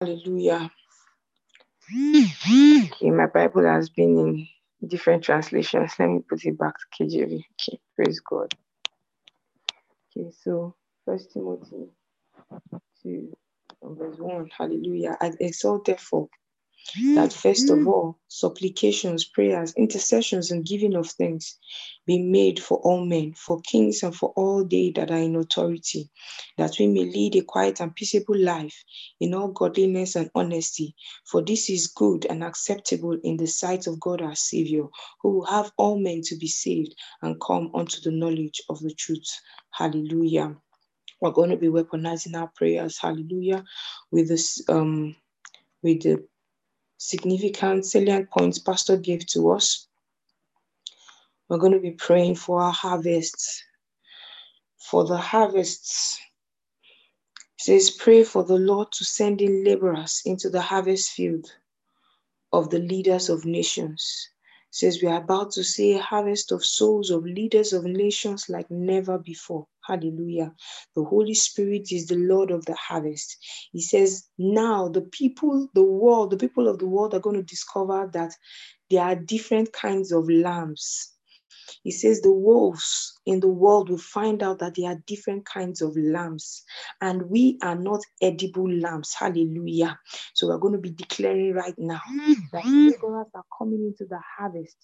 Hallelujah. Mm-hmm. Okay, my Bible has been in different translations. Let me put it back to KJV. Okay, praise God. Okay, so First Timothy 2, verse 1. Hallelujah. I exalt therefore that first of all, supplications, prayers, intercessions, and giving of thanks be made for all men, for kings, and for all they that are in authority, that we may lead a quiet and peaceable life in all godliness and honesty. For this is good and acceptable in the sight of God our Savior, who will have all men to be saved and come unto the knowledge of the truth. Hallelujah. We're going to be weaponizing our prayers, hallelujah, with this um with the significant salient points Pastor gave to us. We're going to be praying for our harvests. For the harvests, it says, pray for the Lord to send in laborers into the harvest field of the leaders of nations. It says we are about to see a harvest of souls of leaders of nations like never before. Hallelujah. The Holy Spirit is the Lord of the harvest. He says, now the people, the world, the people of the world are going to discover that there are different kinds of lambs. He says the wolves in the world will find out that there are different kinds of lambs, and we are not edible lambs. Hallelujah. So we're going to be declaring right now that laborers are coming into the harvest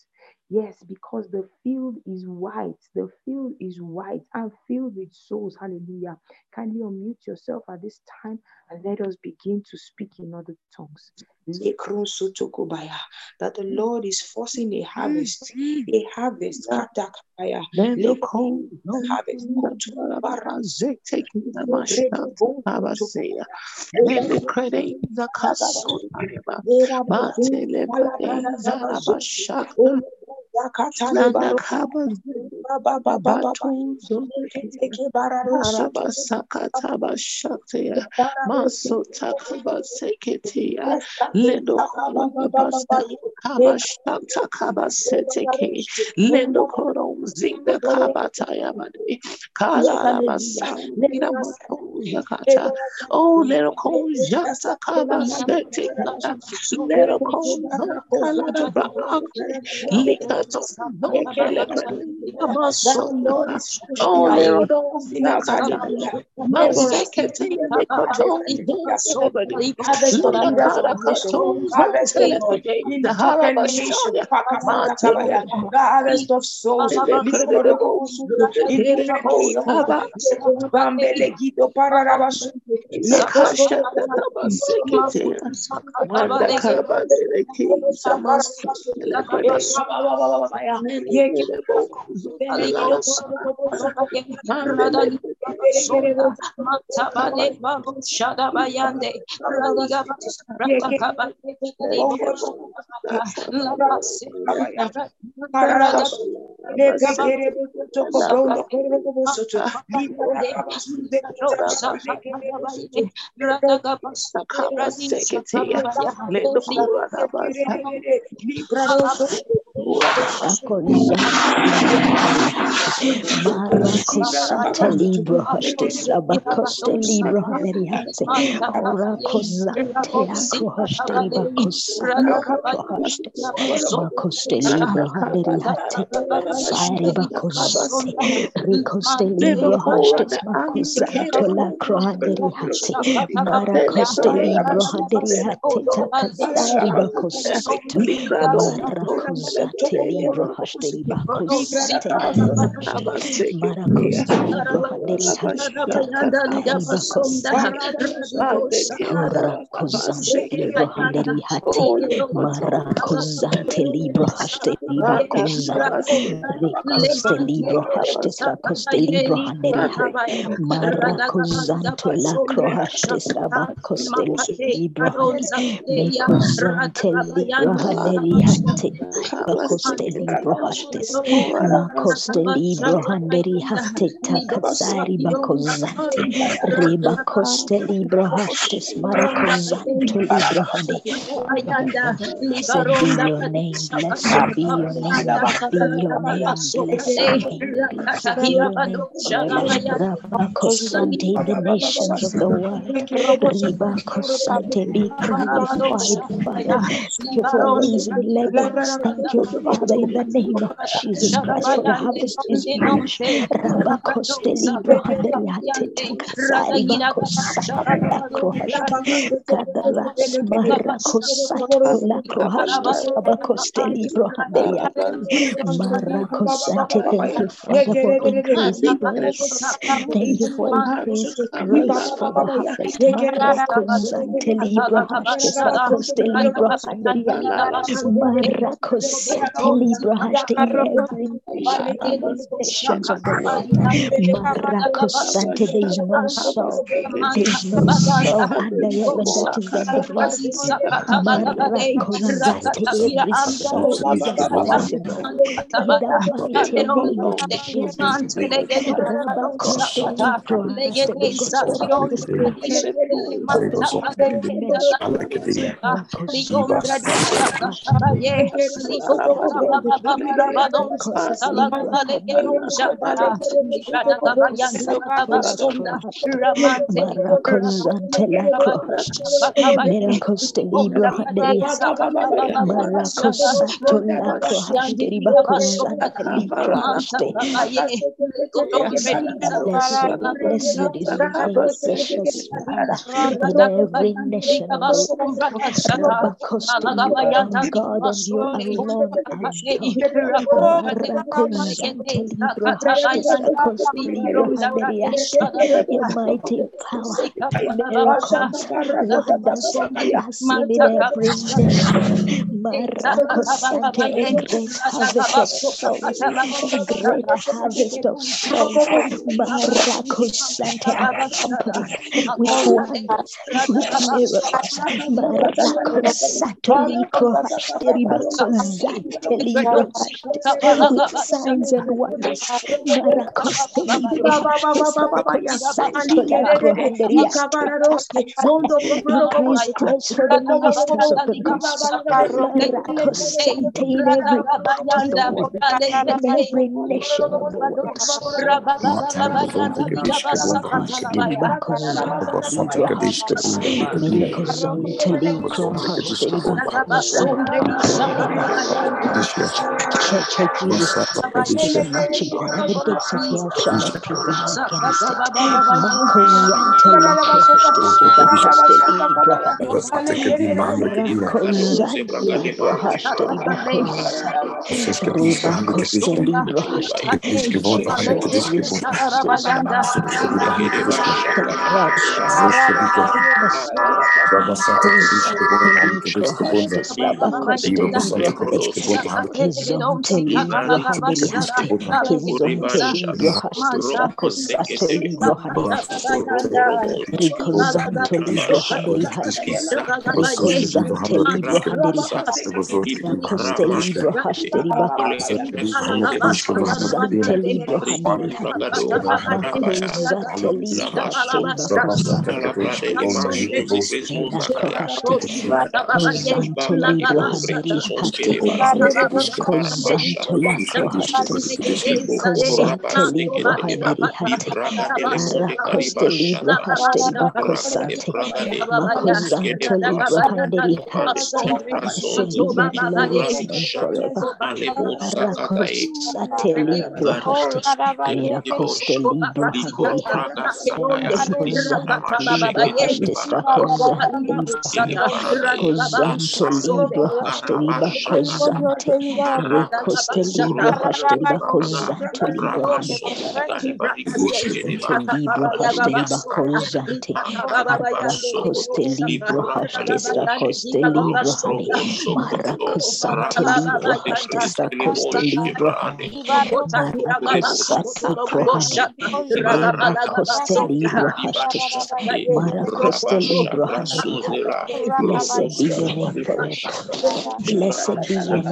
Yes, because the field is white. The field is white and filled with souls. Hallelujah. Kindly unmute yourself at this time and let us begin to speak in other tongues. That the Lord is forcing a harvest, a harvest, harvest. Landa kaba batuzo araba sakata bashatia maso takaba seketia lendo basta kaba shanta kaba seteke lendo korom zinda kaba tayamade kala basanga zakata oh lero kom janta kaba seteke lero kom kala bra lika Oh, little those Masekete Koto, somebody, Lakara Koto, the harvest of souls, Bambele Guido Pararabasu, Lekasha Sekete, Manda Kabadele Samas, Marakosate libro hostes abakoste libro haneriate. Orakozante akrohoste libro kosaka prohostes makoste libro haneriate. Fire bakozate rikoste libro hostes makosanto la crohanderiate marakoste libro handeriate takasari bakosate marakozate libro hoste libro kosate Maracosta libro handeri Racosante libro handeri hati Maracosante libro haste liba cosa Recoste libro haste stracoste libro handeri Maracosante la crohaste strabacoste libro Mecosante libro handeri hati Rakoste libro hastes. Makoste libro handeri hasteta katsari bakozante. Reba koste libro hastes marakozanto libro hande. Blessed be your name, blessed be your name, be your name, blessed be your name. Rabakosante, the nations of the world. Ribakosante, be glorified, Father. Thank you for raising legends. Thank you, Father, in the name of Jesus Christ, for the harvest is rich. Rabakoste libro handeriate takasari bakosata lakrohashte kadaras marakosato lakrohashte abakoste libro handeriate marakosante. Thank you, Father, for increased grace. Thank you for increased grace for the harvest. Marakozante libro hashte sakoste libro handeriate marakosate libro hashte in every the nations of the. Marakosante, there is no soul, there is no soul under heaven that is undefiled. Marakozante, every soul is accessible. In the mighty name of Jesus. Rabakoste hashte, the gospel of the Spirit to every dimension. Marakozante la crohastes, miracoste libro handeriate, maracosato la crohaste, ribacozante libro haste. Blessed, blessed is your name, precious Father, in every nation of the world. Rabakoste, you God and you alone your mighty power, grace for the the the world, the world. On, and the of libro hashte. Church of Jesus Christ is marching on the Messiah.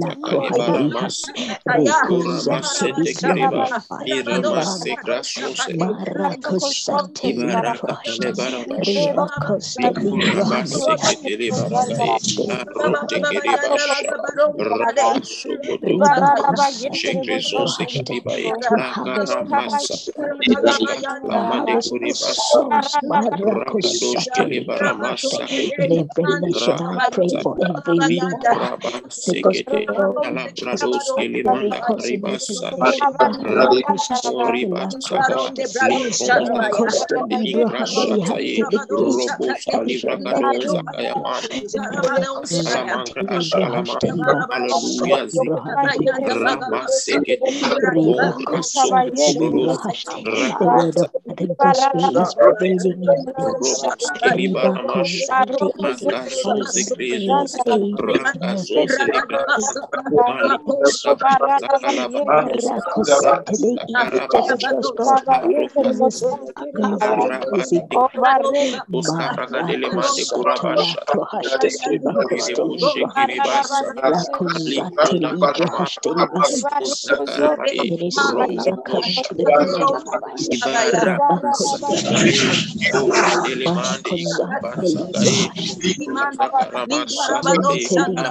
libro hade. Marakosante libro Mekizonte rohaneri hasti.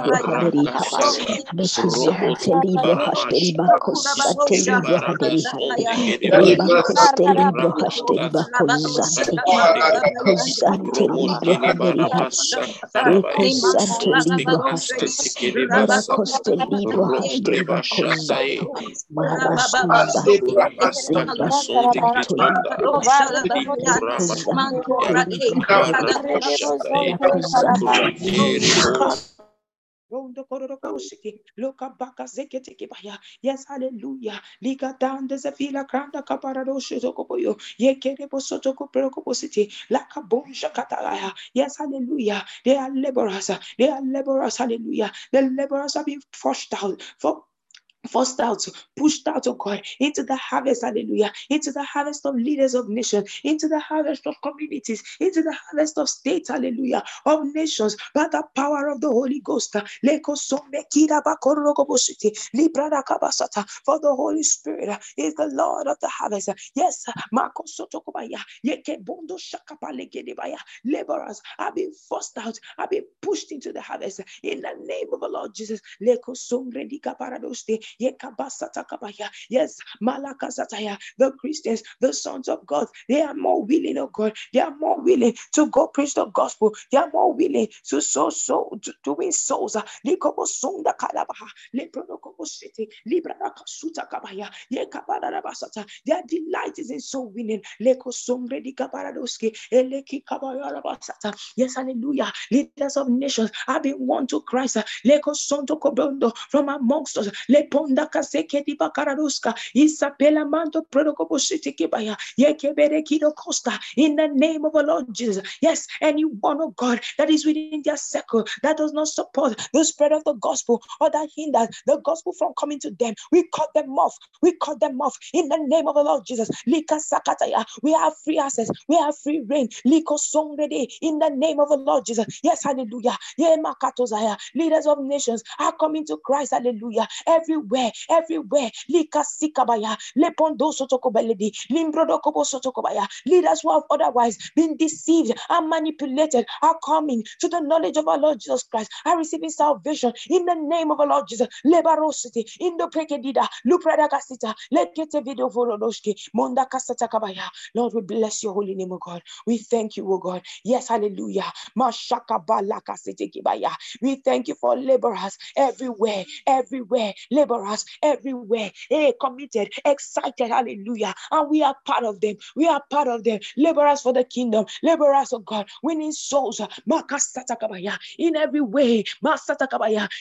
Rekozante libro hastis. Rakozante libro hadis. Riba coste libro hastis. Maracoste libro hadis. Rekozante libro hastis. Rakosate libro hastis. Mekozante la kohaderi hasti. Rekozante be glorified. Maracosante Every nation I pray for every leader the gospel is prevailing Yes, hallelujah. Liga down the Zevila Kranda Kaparado Shotokopoyo. Yekerebo Sotoko Perokoposity. Lakabonsha Kataraya. Yes, hallelujah. They are laborers. They are laborers. Hallelujah. The laborers are being forced out for forced out, pushed out, oh God, into the harvest, hallelujah, into the harvest of leaders of nations, into the harvest of communities, into the harvest of states, hallelujah, of nations, by the power of the Holy Ghost. Uh, for the Holy Spirit uh, is the Lord of the harvest. Uh, yes, laborers are being forced out, are being pushed into the harvest in the name of the Lord Jesus. Yes, Malakazataya, the Christians, the sons of God, they are more willing, oh God, they are more willing to go preach the gospel, they are more willing to sow so to, to win souls. Likobo Sonda Kalabaha, Lepronokobo City, Librakasuta Kabaya, Yekabarabasata. Their delight is in soul winning. Leko Songre di Kabaradoski, Eleki Kabayarabasata. Yes, hallelujah. Leaders of nations have been won to Christ. Leko Sonto Kobondo from amongst us. Isabella Manto Prodokoboshiti Kibaya, Yekebere Kido Costa, in the name of the Lord Jesus. Yes, anyone, oh God, that is within their circle that does not support the spread of the gospel or that hinders the gospel from coming to them, we cut them off. We cut them off in the name of the Lord Jesus. Lika Sakataya, we have free access, we have free reign. Liko Songrede, in the name of the Lord Jesus. Yes, hallelujah. Leaders of nations are coming to Christ, hallelujah. Everywhere, everywhere. Lika Sikabaya, Lepondo Sotokobeledi, Sotokobaya. Leaders who have otherwise been deceived and manipulated are coming to the knowledge of our Lord Jesus Christ, are receiving salvation in the name of our Lord Jesus. Lebarosity, in the Prekedida, Lupradagasita, Lekete Video Vorodoshki, Monda Kasata Kabaya. Lord, we bless your holy name, O God. We thank you, O God. Yes, hallelujah. Mashaka Kibaya. We thank you for laborers everywhere, everywhere. Labor laborers everywhere, hey, committed, excited, hallelujah. And we are part of them. We are part of them. Laborers for the kingdom, laborers of oh God, winning souls, in every way,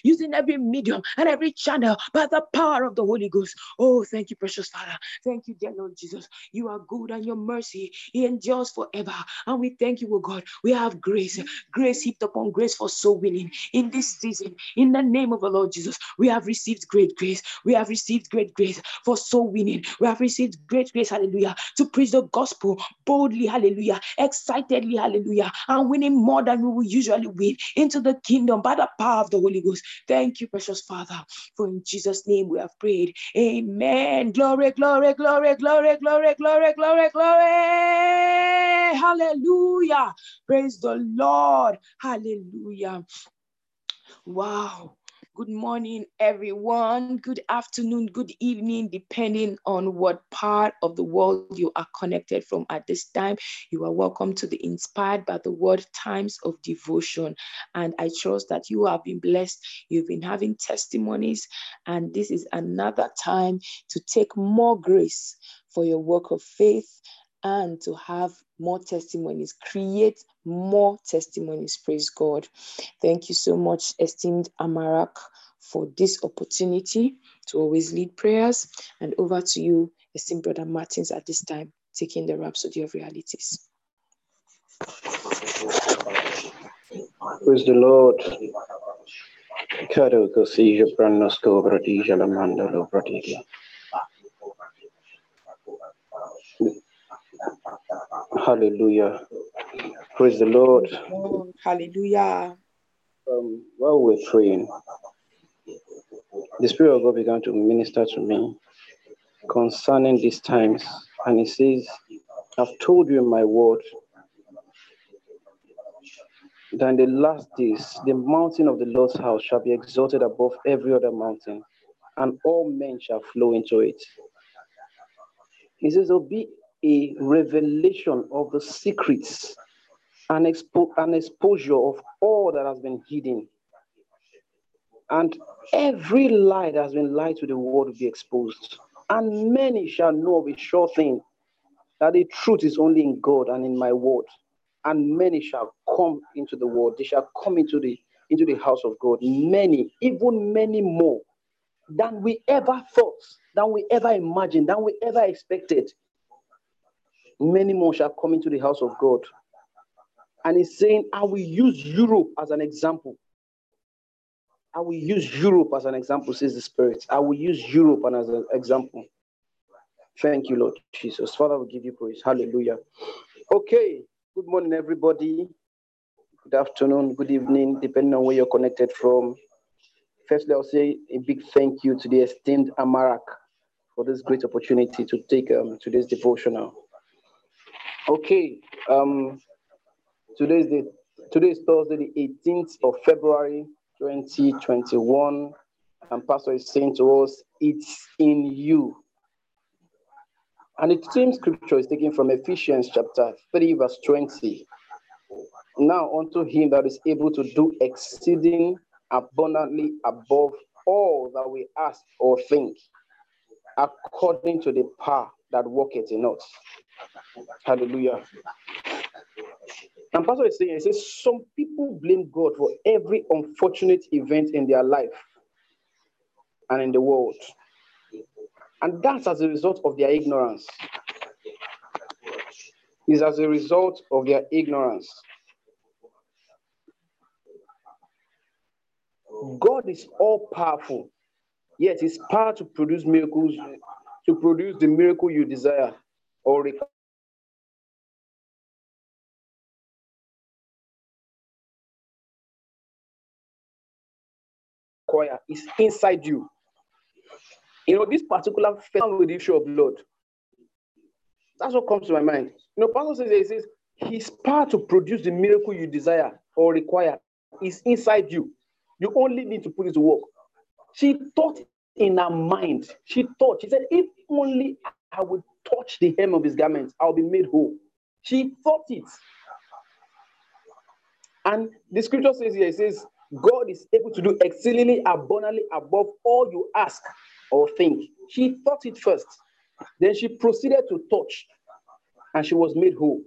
using every medium and every channel by the power of the Holy Ghost. Oh, thank you, precious Father. Thank you, dear Lord Jesus. You are good and your mercy He endures forever. And we thank you, oh God. We have grace, grace heaped upon grace for so winning in this season. In the name of the Lord Jesus, we have received great grace. We have received great grace for so winning. We have received great grace, hallelujah, to preach the gospel boldly, hallelujah, excitedly, hallelujah, and winning more than we will usually win into the kingdom by the power of the Holy Ghost. Thank you, precious Father, for in Jesus' name we have prayed. Amen. Glory, glory, glory, glory, glory, glory, glory, glory. Hallelujah. Praise the Lord. Hallelujah. Wow. Good morning, everyone. Good afternoon, good evening, depending on what part of the world you are connected from at this time. You are welcome to the Inspired by the Word Times of Devotion. And I trust that you have been blessed. You've been having testimonies, and this is another time to take more grace for your work of faith and to have more testimonies, create more testimonies. Praise God. Thank you so much, esteemed Amarak, for this opportunity to always lead prayers. And over to you, esteemed Brother Martins, at this time, taking the Rhapsody of Realities. Praise the Lord. Hallelujah. Praise the Lord. Hallelujah. Um, while we're praying, the Spirit of God began to minister to me concerning these times. And He says, I've told you in my word that in the last days, the mountain of the Lord's house shall be exalted above every other mountain, and all men shall flow into it. He says, There'll be a revelation of the secrets and expo- an exposure of all that has been hidden. And every lie that has been lied to the world will be exposed. And many shall know of a sure thing that the truth is only in God and in my word. And many shall come into the world. They shall come into the into the house of God. Many, even many more than we ever thought, than we ever imagined, than we ever expected. Many more shall come into the house of God. And he's saying, I will use Europe as an example. I will use Europe as an example, says the Spirit. I will use Europe as an example. Thank you, Lord Jesus. Father, we give you praise. Hallelujah. Okay. Good morning, everybody. Good afternoon, good evening, depending on where you're connected from. Firstly, I'll say a big thank you to the esteemed Amarak for this great opportunity to take um, today's devotional. Okay, um, today's the today is Thursday, the 18th of February, 2021, and Pastor is saying to us, "It's in you." And the same scripture is taken from Ephesians chapter 3, verse 20. Now unto him that is able to do exceeding abundantly above all that we ask or think, according to the power that worketh in us. Hallelujah. And Pastor is saying, he says, some people blame God for every unfortunate event in their life and in the world. And that's as a result of their ignorance. Is as a result of their ignorance. God is all powerful. Yet his power to produce miracles, to produce the miracle you desire or require. is inside you. You know, this particular film with the issue of blood. That's what comes to my mind. You know, Pastor says, he says, his power to produce the miracle you desire or require is inside you. You only need to put it to work. She thought in her mind, she thought, she said, if only I would touch the hem of his garment, I'll be made whole. She thought it. And the scripture says here, it says, God is able to do exceedingly abundantly above all you ask or think. She thought it first, then she proceeded to touch, and she was made whole.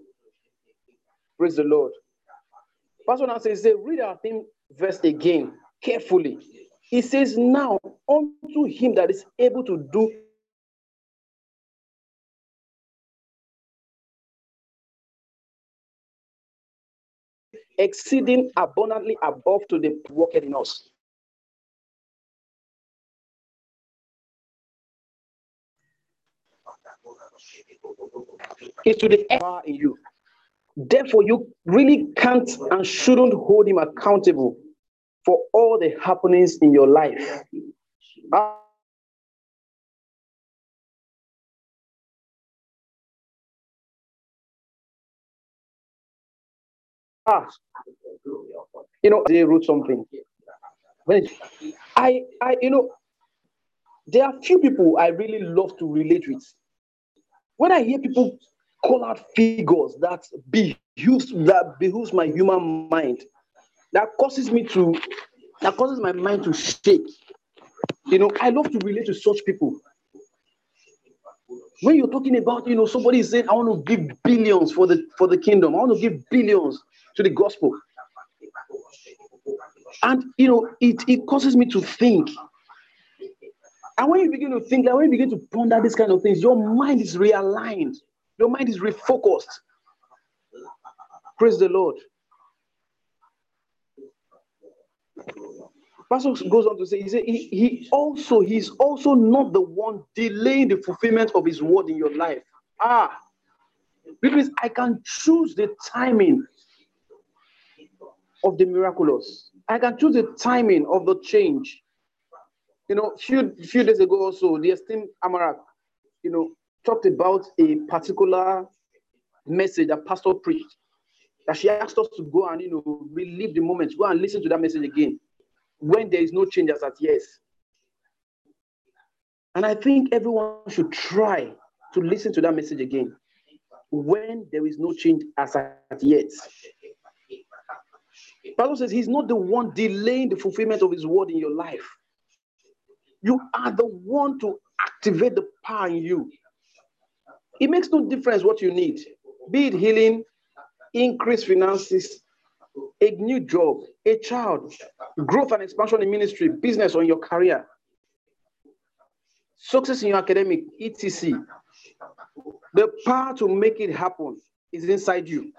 Praise the Lord. Pastor now says, say, read our theme verse again carefully. He says, Now unto him that is able to do exceeding abundantly above to the worketh in us. Is to the power in you. Therefore, you really can't and shouldn't hold him accountable for all the happenings in your life. Ah, you know, they wrote something. When I, I, you know, there are few people I really love to relate with. When I hear people call out figures that behooves that behooves my human mind, that causes me to, that causes my mind to shake. You know, I love to relate to such people. When you're talking about, you know, somebody saying, I want to give billions for the for the kingdom, I want to give billions to the gospel. And you know, it, it causes me to think. And when you begin to think, like when you begin to ponder these kind of things, your mind is realigned, your mind is refocused. Praise the Lord. Pastor goes on to say, he, said, he, he also, he's also not the one delaying the fulfillment of his word in your life. Ah, because I can choose the timing of the miraculous. I can choose the timing of the change. You know, few few days ago also, the esteemed Amarak, you know, talked about a particular message that pastor preached. That she asked us to go and you know relive the moment, go and listen to that message again when there is no change as at yes. And I think everyone should try to listen to that message again when there is no change as at yet. Bible says he's not the one delaying the fulfillment of his word in your life. You are the one to activate the power in you. It makes no difference what you need, be it healing, increased finances, a new job, a child, growth and expansion in ministry, business, or in your career, success in your academic, etc. The power to make it happen is inside you.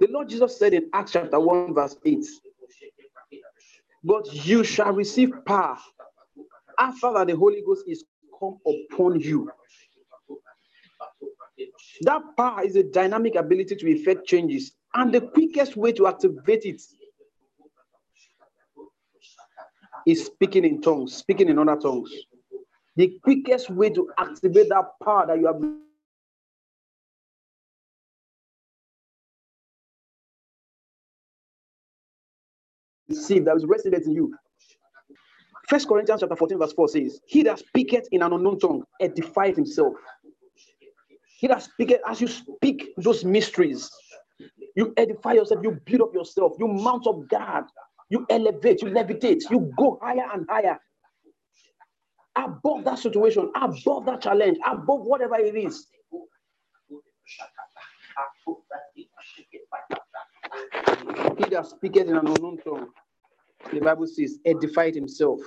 The Lord Jesus said in Acts chapter 1, verse 8, But you shall receive power after that the Holy Ghost is come upon you. That power is a dynamic ability to effect changes, and the quickest way to activate it is speaking in tongues, speaking in other tongues. The quickest way to activate that power that you have received, that is resident in you. First Corinthians chapter 14, verse 4 says, He that speaketh in an unknown tongue edifieth himself. He that speaketh, as you speak those mysteries, you edify yourself, you build up yourself, you mount up guard, you elevate, you levitate, you go higher and higher. Above that situation, above that challenge, above whatever it is. He that speaketh in an unknown tongue, the Bible says, edified himself.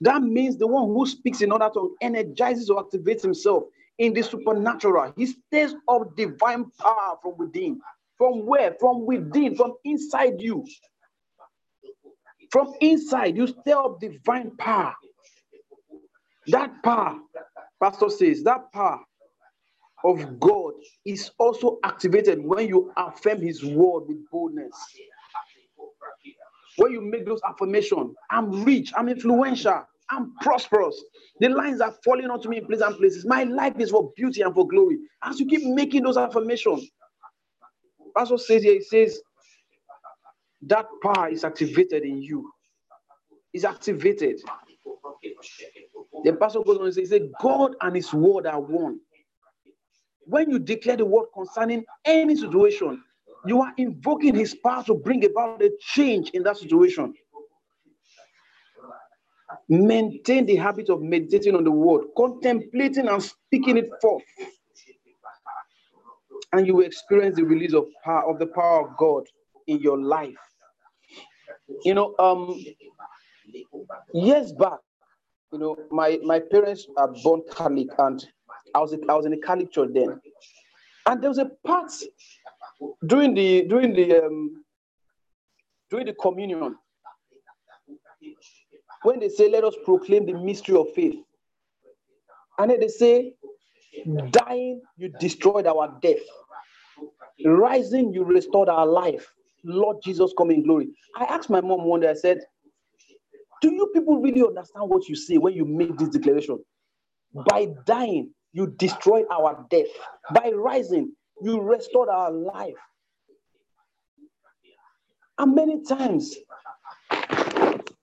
That means the one who speaks in other tongue energizes or activates himself in the supernatural. He stirs up divine power from within. From where? From within, from inside you. From inside, you stir up divine power. That power, Pastor says, that power of God is also activated when you affirm his word with boldness. When you make those affirmations, I'm rich, I'm influential, I'm prosperous. The lines are falling onto me in pleasant places. My life is for beauty and for glory. As you keep making those affirmations, Pastor says here, he says, that power is activated in you. Is activated. The pastor goes on and says, God and his word are one. When you declare the word concerning any situation, you are invoking his power to bring about a change in that situation. Maintain the habit of meditating on the word, contemplating and speaking it forth. And you will experience the release of power of the power of God in your life. You know, um, years back, you know, my my parents are born Catholic, and I was I was in a Catholic church then, and there was a part during the during the um, during the communion when they say, "Let us proclaim the mystery of faith," and then they say, "Dying, you destroyed our death; rising, you restored our life." Lord Jesus, come in glory. I asked my mom one day. I said, "Do you people really understand what you say when you make this declaration?" By dying, you destroyed our death. By rising, you restored our life. And many times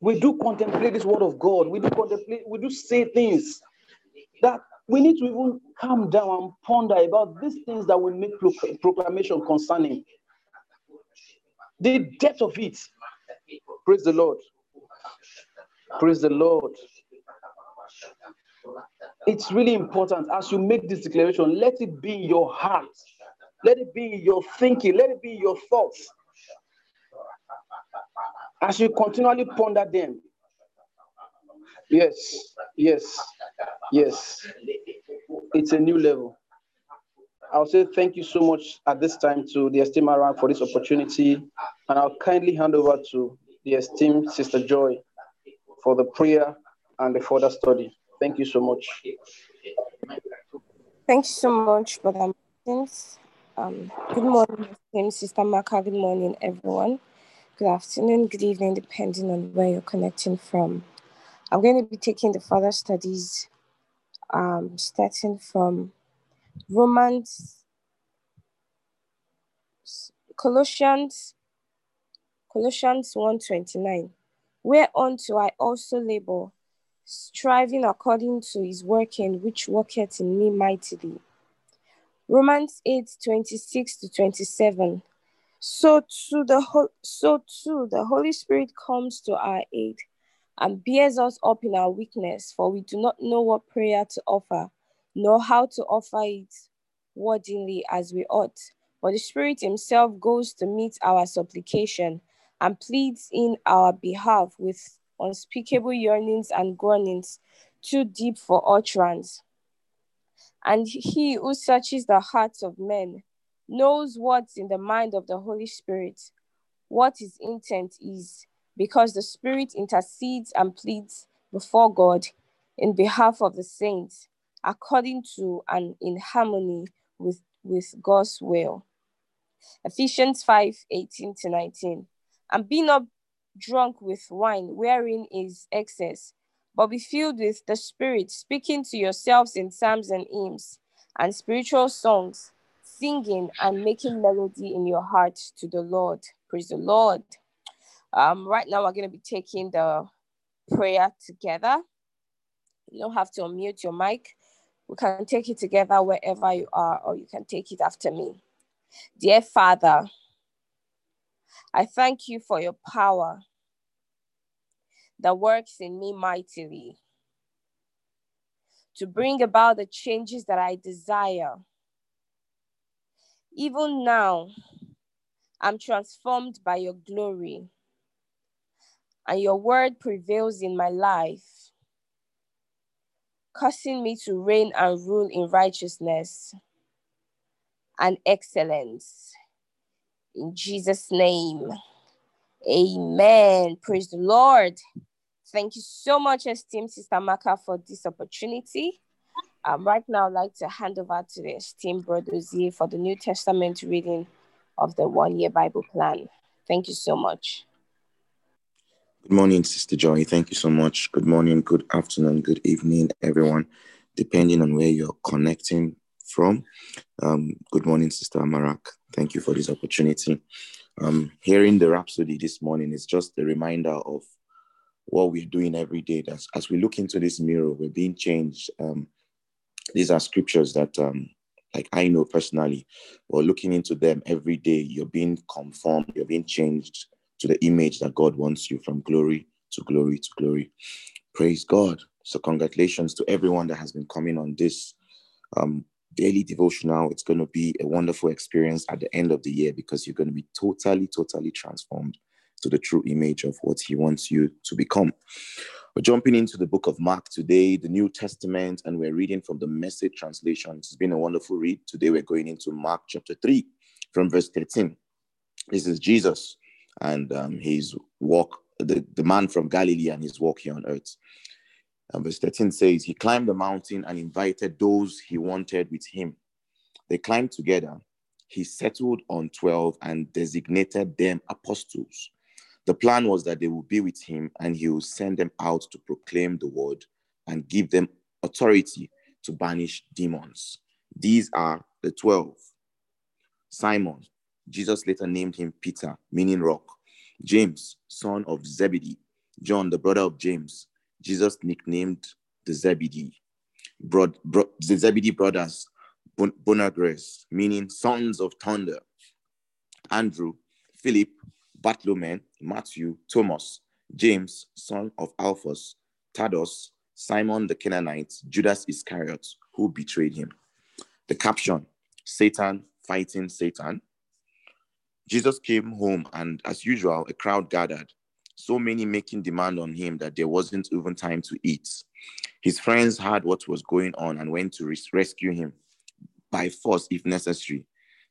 we do contemplate this word of God. We do contemplate, we do say things that we need to even calm down and ponder about these things that we make proclamation concerning. The depth of it. Praise the Lord. Praise the Lord. It's really important as you make this declaration, let it be in your heart, let it be in your thinking, let it be in your thoughts. As you continually ponder them. Yes, yes, yes. It's a new level. I'll say thank you so much at this time to the esteemed Aram for this opportunity. And I'll kindly hand over to the esteemed Sister Joy for the prayer and the further study. Thank you so much. Thank you so much, Brother Martins. Um, good morning, Sister Maka. Good morning, everyone. Good afternoon, good evening, depending on where you're connecting from. I'm going to be taking the further studies, um, starting from Romans, Colossians, Colossians 1.29, whereunto I also labor, striving according to his working, which worketh in me mightily. Romans 8 26 to 27. So too, the so too the Holy Spirit comes to our aid and bears us up in our weakness, for we do not know what prayer to offer, nor how to offer it wordingly as we ought. But the Spirit Himself goes to meet our supplication and pleads in our behalf with unspeakable yearnings and groanings too deep for utterance. And he who searches the hearts of men knows what's in the mind of the Holy Spirit, what his intent is, because the Spirit intercedes and pleads before God in behalf of the saints, according to and in harmony with, with God's will. Ephesians 5 18 to 19. And be not drunk with wine, wherein is excess, but be filled with the Spirit, speaking to yourselves in psalms and hymns and spiritual songs, singing and making melody in your heart to the Lord. Praise the Lord. Um, right now, we're going to be taking the prayer together. You don't have to unmute your mic. We can take it together wherever you are, or you can take it after me. Dear Father, I thank you for your power that works in me mightily to bring about the changes that I desire. Even now, I'm transformed by your glory, and your word prevails in my life, causing me to reign and rule in righteousness and excellence. In Jesus' name, amen. Praise the Lord. Thank you so much, esteemed Sister Maka, for this opportunity. Um, right now, I'd like to hand over to the esteemed Brother Ozie for the New Testament reading of the one year Bible plan. Thank you so much. Good morning, Sister Joy. Thank you so much. Good morning, good afternoon, good evening, everyone, depending on where you're connecting from. Um, good morning, Sister Amarak. Thank you for this opportunity. Um, hearing the Rhapsody this morning is just a reminder of what we're doing every day. That as we look into this mirror, we're being changed. Um, these are scriptures that um, like I know personally, or looking into them every day, you're being conformed, you're being changed to the image that God wants you from glory to glory to glory. Praise God. So, congratulations to everyone that has been coming on this um, daily devotional. It's going to be a wonderful experience at the end of the year because you're going to be totally, totally transformed to the true image of what He wants you to become. We're jumping into the book of Mark today, the New Testament, and we're reading from the message translation. It's been a wonderful read. Today we're going into Mark chapter 3 from verse 13. This is Jesus and um, his walk, the, the man from Galilee and his walk here on earth. And verse 13 says, He climbed the mountain and invited those he wanted with him. They climbed together. He settled on 12 and designated them apostles the plan was that they would be with him and he will send them out to proclaim the word and give them authority to banish demons. These are the 12. Simon, Jesus later named him Peter, meaning rock. James, son of Zebedee. John, the brother of James. Jesus nicknamed the Zebedee. Bro- bro- the Zebedee brothers, bon- Boanerges, meaning sons of thunder. Andrew, Philip, Bartholomew, Matthew, Thomas, James, son of Alphaeus, Thaddeus, Simon the Canaanite, Judas Iscariot, who betrayed him. The caption Satan fighting Satan. Jesus came home, and as usual, a crowd gathered, so many making demand on him that there wasn't even time to eat. His friends heard what was going on and went to res- rescue him by force if necessary.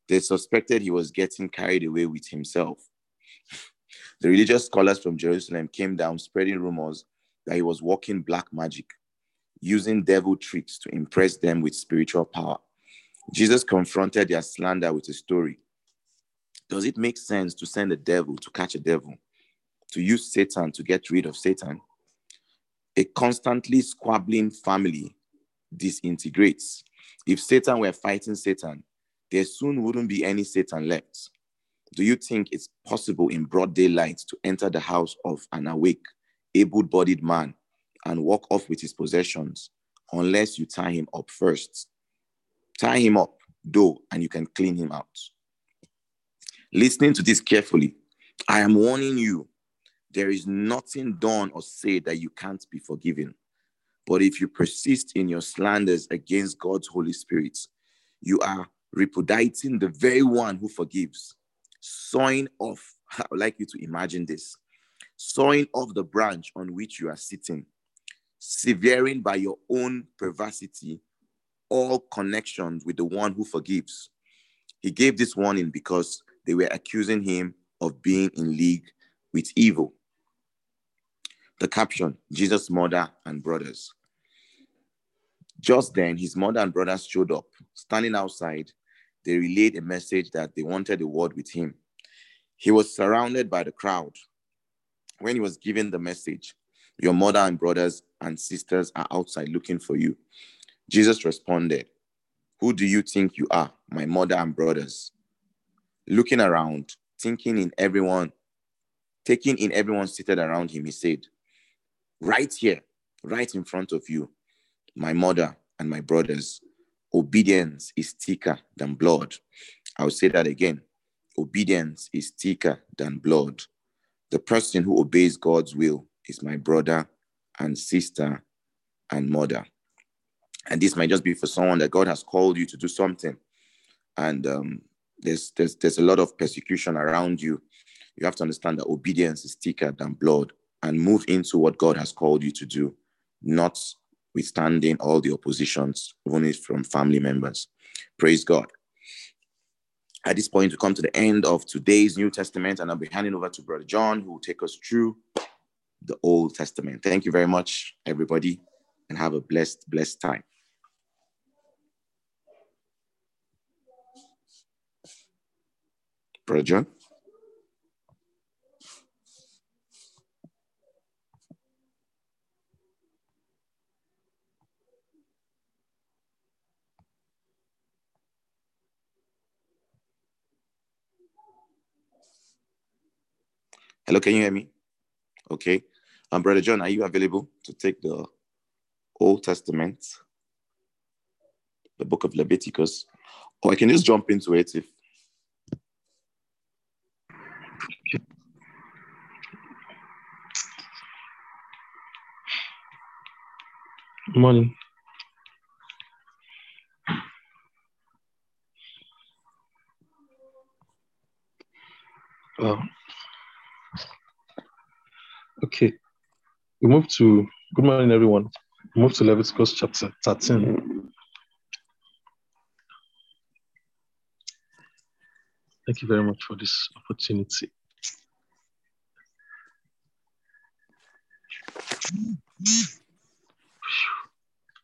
They suspected he was getting carried away with himself. The religious scholars from Jerusalem came down spreading rumors that he was working black magic, using devil tricks to impress them with spiritual power. Jesus confronted their slander with a story. Does it make sense to send a devil to catch a devil, to use Satan to get rid of Satan? A constantly squabbling family disintegrates. If Satan were fighting Satan, there soon wouldn't be any Satan left. Do you think it's possible in broad daylight to enter the house of an awake, able bodied man and walk off with his possessions unless you tie him up first? Tie him up, though, and you can clean him out. Listening to this carefully, I am warning you there is nothing done or said that you can't be forgiven. But if you persist in your slanders against God's Holy Spirit, you are repudiating the very one who forgives sawing off, I would like you to imagine this sawing off the branch on which you are sitting, severing by your own perversity all connections with the one who forgives. He gave this warning because they were accusing him of being in league with evil. The caption Jesus' mother and brothers. Just then, his mother and brothers showed up, standing outside they relayed a message that they wanted a word with him. He was surrounded by the crowd. When he was given the message, Your mother and brothers and sisters are outside looking for you. Jesus responded, Who do you think you are, my mother and brothers? Looking around, thinking in everyone, taking in everyone seated around him, he said, Right here, right in front of you, my mother and my brothers obedience is thicker than blood. I'll say that again. Obedience is thicker than blood. The person who obeys God's will is my brother and sister and mother. And this might just be for someone that God has called you to do something. And um, there's, there's, there's a lot of persecution around you. You have to understand that obedience is thicker than blood and move into what God has called you to do, not withstanding all the oppositions, even from family members. Praise God. At this point, we come to the end of today's New Testament, and I'll be handing over to Brother John, who will take us through the Old Testament. Thank you very much, everybody, and have a blessed, blessed time. Brother John? Hello, can you hear me? Okay. Um, Brother John, are you available to take the Old Testament, the book of Leviticus, Or I can just jump into it if Good morning. Uh, okay, we move to good morning, everyone. We move to Leviticus chapter 13. Thank you very much for this opportunity.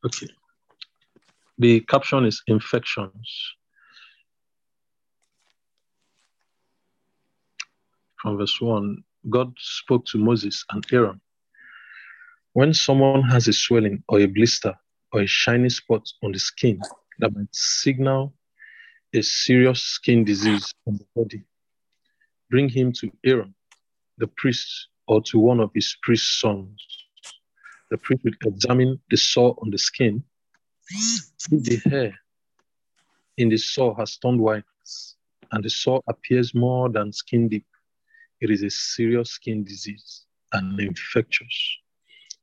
Okay. The caption is infections. From verse 1, God spoke to Moses and Aaron. When someone has a swelling or a blister or a shiny spot on the skin that might signal a serious skin disease on the body, bring him to Aaron, the priest, or to one of his priest sons the priest will examine the sore on the skin. If the hair in the sore has turned white and the sore appears more than skin deep, it is a serious skin disease and infectious.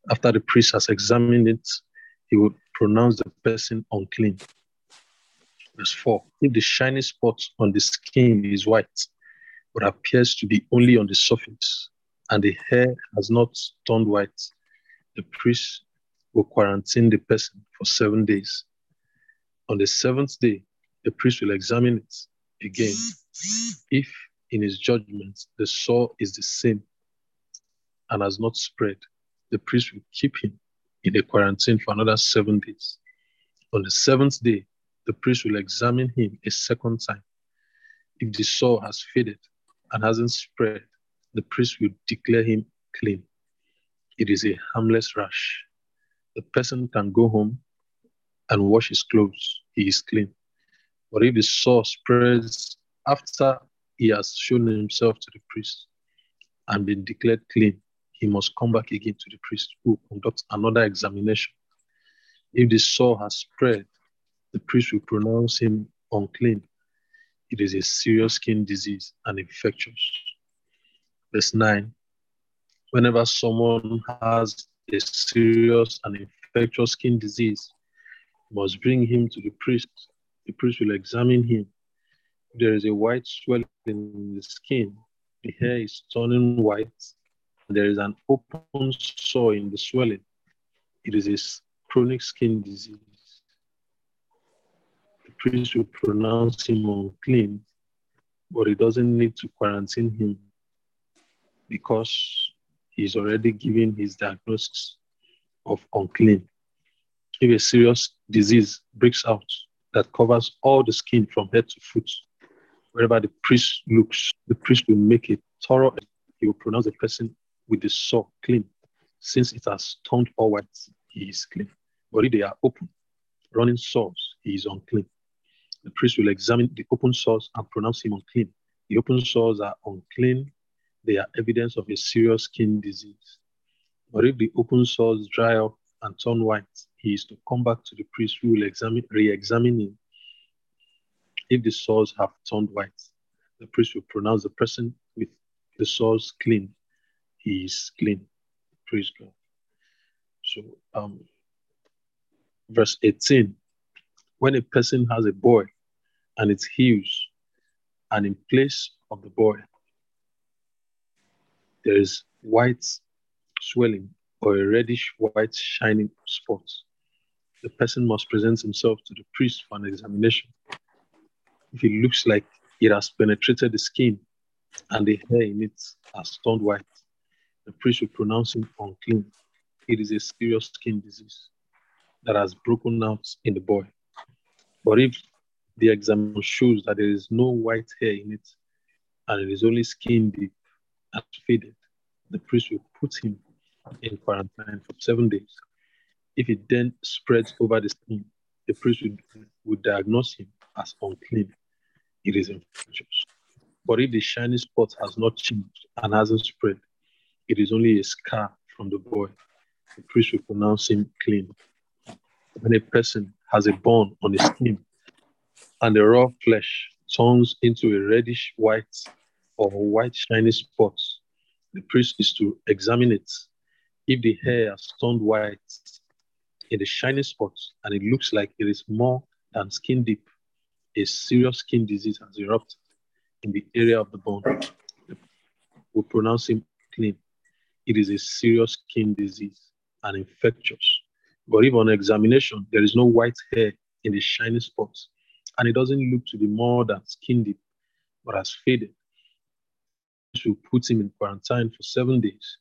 After the priest has examined it, he will pronounce the person unclean. Verse 4 If the shiny spot on the skin is white, but appears to be only on the surface, and the hair has not turned white, the priest will quarantine the person for seven days. On the seventh day, the priest will examine it again. If in his judgment the sore is the same and has not spread, the priest will keep him in a quarantine for another seven days. On the seventh day, the priest will examine him a second time. If the sore has faded and hasn't spread, the priest will declare him clean. It is a harmless rash. The person can go home and wash his clothes. He is clean. But if the sore spreads after he has shown himself to the priest and been declared clean, he must come back again to the priest who conducts another examination. If the sore has spread, the priest will pronounce him unclean. It is a serious skin disease and infectious. Verse 9 Whenever someone has a serious and infectious skin disease, must bring him to the priest. The priest will examine him. There is a white swelling in the skin, the hair is turning white, there is an open sore in the swelling. It is a chronic skin disease. The priest will pronounce him unclean, but he doesn't need to quarantine him because he's already given his diagnosis of unclean. If a serious disease breaks out that covers all the skin from head to foot, wherever the priest looks, the priest will make a thorough, he will pronounce the person with the sore clean. Since it has turned white, he is clean. But if they are open, running sores, he is unclean. The priest will examine the open sores and pronounce him unclean. The open sores are unclean they are evidence of a serious skin disease. But if the open sores dry up and turn white, he is to come back to the priest who will examine, re-examine him. If the sores have turned white, the priest will pronounce the person with the sores clean. He is clean. Praise God. So, um, verse 18 when a person has a boy and it heals, and in place of the boy there is white swelling or a reddish white shining spot. The person must present himself to the priest for an examination. If it looks like it has penetrated the skin and the hair in it has turned white, the priest will pronounce him unclean. It is a serious skin disease that has broken out in the boy. But if the examination shows that there is no white hair in it and it is only skin deep, and faded, the priest will put him in quarantine for seven days. If it then spreads over the skin, the priest would, would diagnose him as unclean. It is infectious. But if the shiny spot has not changed and hasn't spread, it is only a scar from the boy. The priest will pronounce him clean. When a person has a burn on his skin and the raw flesh turns into a reddish white or white shiny spot, the priest is to examine it. If the hair has turned white in the shiny spot and it looks like it is more than skin deep, a serious skin disease has erupted in the area of the bone. We pronounce him clean. It is a serious skin disease and infectious. But if on examination there is no white hair in the shiny spots and it doesn't look to be more than skin deep but has faded, we will put him in quarantine for seven days.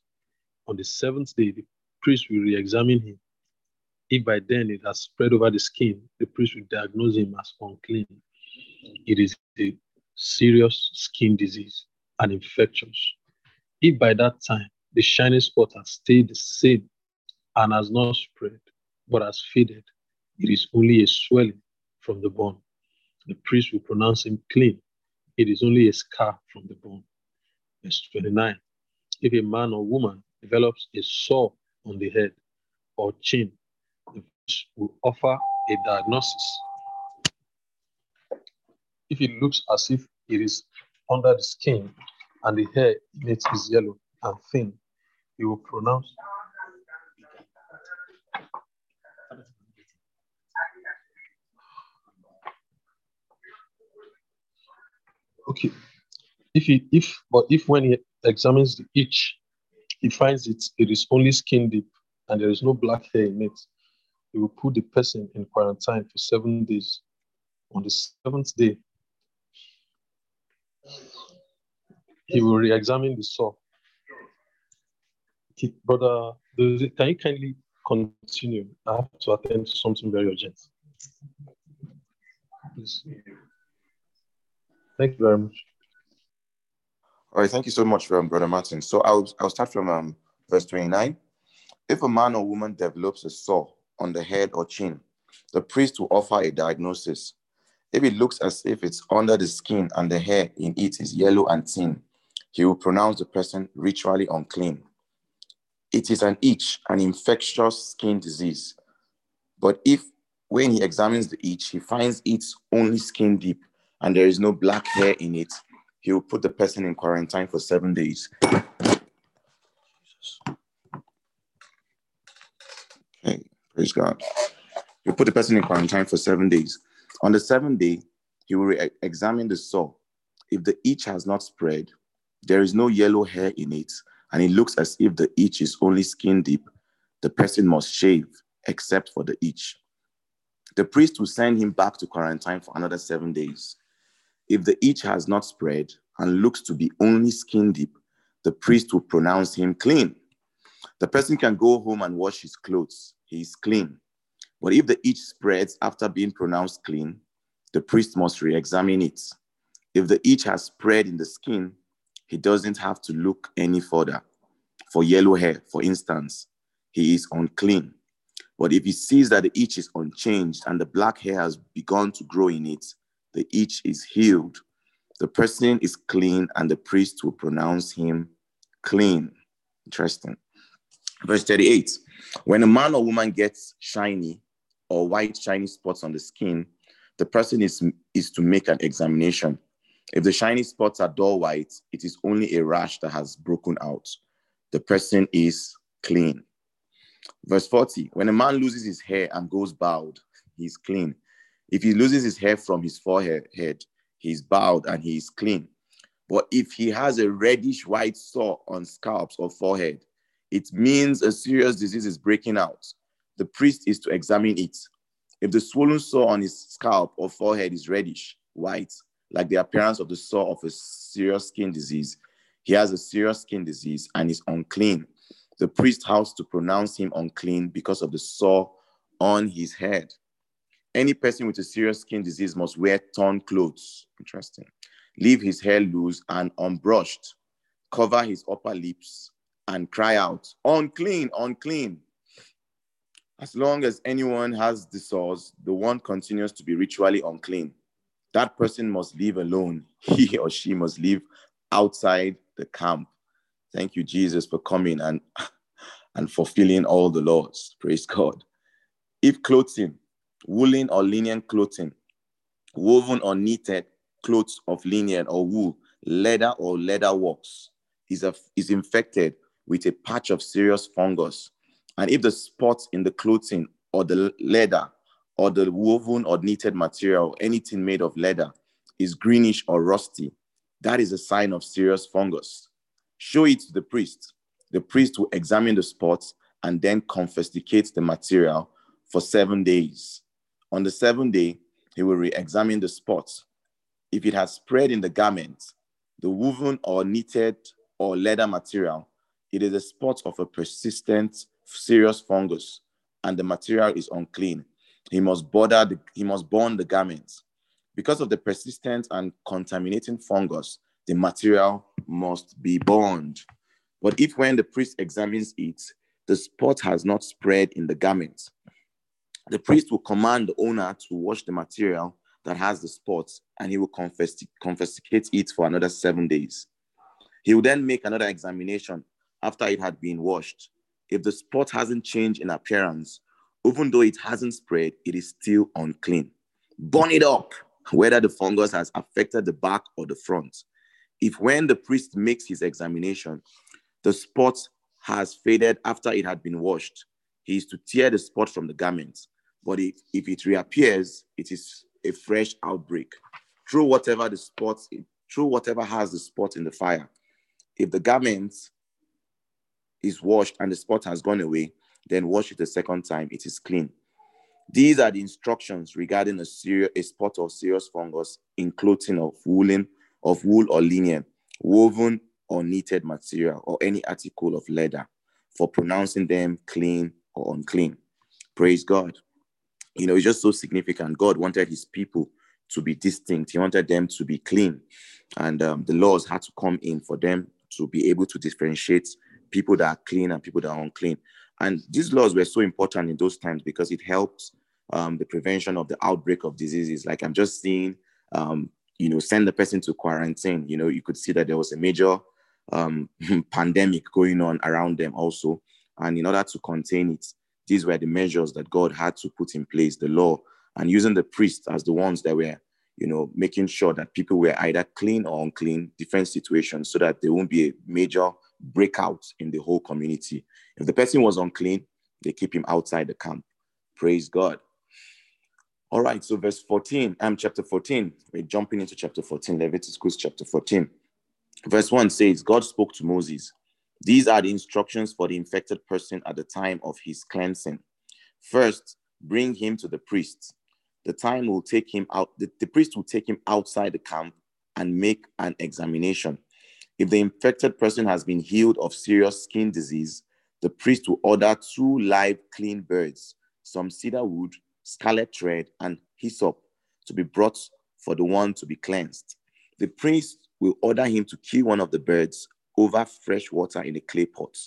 On the seventh day, the priest will re examine him. If by then it has spread over the skin, the priest will diagnose him as unclean. It is a serious skin disease and infectious. If by that time the shiny spot has stayed the same and has not spread, but has faded, it is only a swelling from the bone. The priest will pronounce him clean. It is only a scar from the bone. Verse 29. If a man or woman develops a sore on the head or chin, will offer a diagnosis. If it looks as if it is under the skin and the hair in it is yellow and thin, he will pronounce Okay. If he if but if when he examines the itch, he finds it it is only skin deep and there is no black hair in it, he will put the person in quarantine for seven days. On the seventh day, he will re-examine the sore. Okay, brother, can you kindly continue? I have to attend to something very urgent. Please. Thank you very much. All right, thank you so much, um, Brother Martin. So I'll, I'll start from um, verse 29. If a man or woman develops a sore on the head or chin, the priest will offer a diagnosis. If it looks as if it's under the skin and the hair in it is yellow and thin, he will pronounce the person ritually unclean. It is an itch, an infectious skin disease. But if when he examines the itch, he finds it's only skin deep and there is no black hair in it, he will put the person in quarantine for seven days. Okay, praise God. He'll put the person in quarantine for seven days. On the seventh day, he will re- examine the sore. If the itch has not spread, there is no yellow hair in it, and it looks as if the itch is only skin deep, the person must shave except for the itch. The priest will send him back to quarantine for another seven days. If the itch has not spread and looks to be only skin deep, the priest will pronounce him clean. The person can go home and wash his clothes. He is clean. But if the itch spreads after being pronounced clean, the priest must re examine it. If the itch has spread in the skin, he doesn't have to look any further. For yellow hair, for instance, he is unclean. But if he sees that the itch is unchanged and the black hair has begun to grow in it, the itch is healed. The person is clean, and the priest will pronounce him clean. Interesting. Verse 38 When a man or woman gets shiny or white, shiny spots on the skin, the person is, is to make an examination. If the shiny spots are dull white, it is only a rash that has broken out. The person is clean. Verse 40 When a man loses his hair and goes bald, he is clean. If he loses his hair from his forehead, head, is bowed and he is clean. But if he has a reddish white sore on scalps or forehead, it means a serious disease is breaking out. The priest is to examine it. If the swollen sore on his scalp or forehead is reddish, white, like the appearance of the sore of a serious skin disease, he has a serious skin disease and is unclean. The priest has to pronounce him unclean because of the sore on his head. Any person with a serious skin disease must wear torn clothes. Interesting. Leave his hair loose and unbrushed. Cover his upper lips and cry out, unclean, unclean. As long as anyone has the sores, the one continues to be ritually unclean. That person must live alone. He or she must live outside the camp. Thank you, Jesus, for coming and, and fulfilling all the laws. Praise God. If clothing woolen or linen clothing woven or knitted clothes of linen or wool, leather or leather works, is, a, is infected with a patch of serious fungus. And if the spots in the clothing or the leather or the woven or knitted material, anything made of leather, is greenish or rusty, that is a sign of serious fungus. Show it to the priest. The priest will examine the spots and then confiscate the material for seven days. On the seventh day, he will re examine the spots. If it has spread in the garment, the woven or knitted or leather material, it is a spot of a persistent, serious fungus, and the material is unclean. He must border the, he must burn the garments. Because of the persistent and contaminating fungus, the material must be burned. But if when the priest examines it, the spot has not spread in the garment, the priest will command the owner to wash the material that has the spots and he will confiscate it for another seven days. He will then make another examination after it had been washed. If the spot hasn't changed in appearance, even though it hasn't spread, it is still unclean. Burn it up, whether the fungus has affected the back or the front. If when the priest makes his examination, the spot has faded after it had been washed, he is to tear the spot from the garment. But if, if it reappears, it is a fresh outbreak. Throw whatever the spot, throw whatever has the spot in the fire. If the garment is washed and the spot has gone away, then wash it a second time. It is clean. These are the instructions regarding a, serious, a spot of serious fungus in clothing of woolen, of wool or linen, woven or knitted material, or any article of leather, for pronouncing them clean or unclean. Praise God. You know, it's just so significant. God wanted his people to be distinct, he wanted them to be clean. And um, the laws had to come in for them to be able to differentiate people that are clean and people that are unclean. And these laws were so important in those times because it helped um, the prevention of the outbreak of diseases. Like I'm just seeing, um, you know, send the person to quarantine. You know, you could see that there was a major um, pandemic going on around them also. And in order to contain it, these were the measures that God had to put in place, the law, and using the priests as the ones that were, you know, making sure that people were either clean or unclean, different situations, so that there won't be a major breakout in the whole community. If the person was unclean, they keep him outside the camp. Praise God. All right, so verse 14, I'm um, chapter 14. We're jumping into chapter 14, Leviticus chapter 14. Verse 1 says, God spoke to Moses. These are the instructions for the infected person at the time of his cleansing. First, bring him to the priest. The time will take him out, the, the priest will take him outside the camp and make an examination. If the infected person has been healed of serious skin disease, the priest will order two live clean birds, some cedar wood, scarlet thread, and hyssop to be brought for the one to be cleansed. The priest will order him to kill one of the birds over fresh water in a clay pot.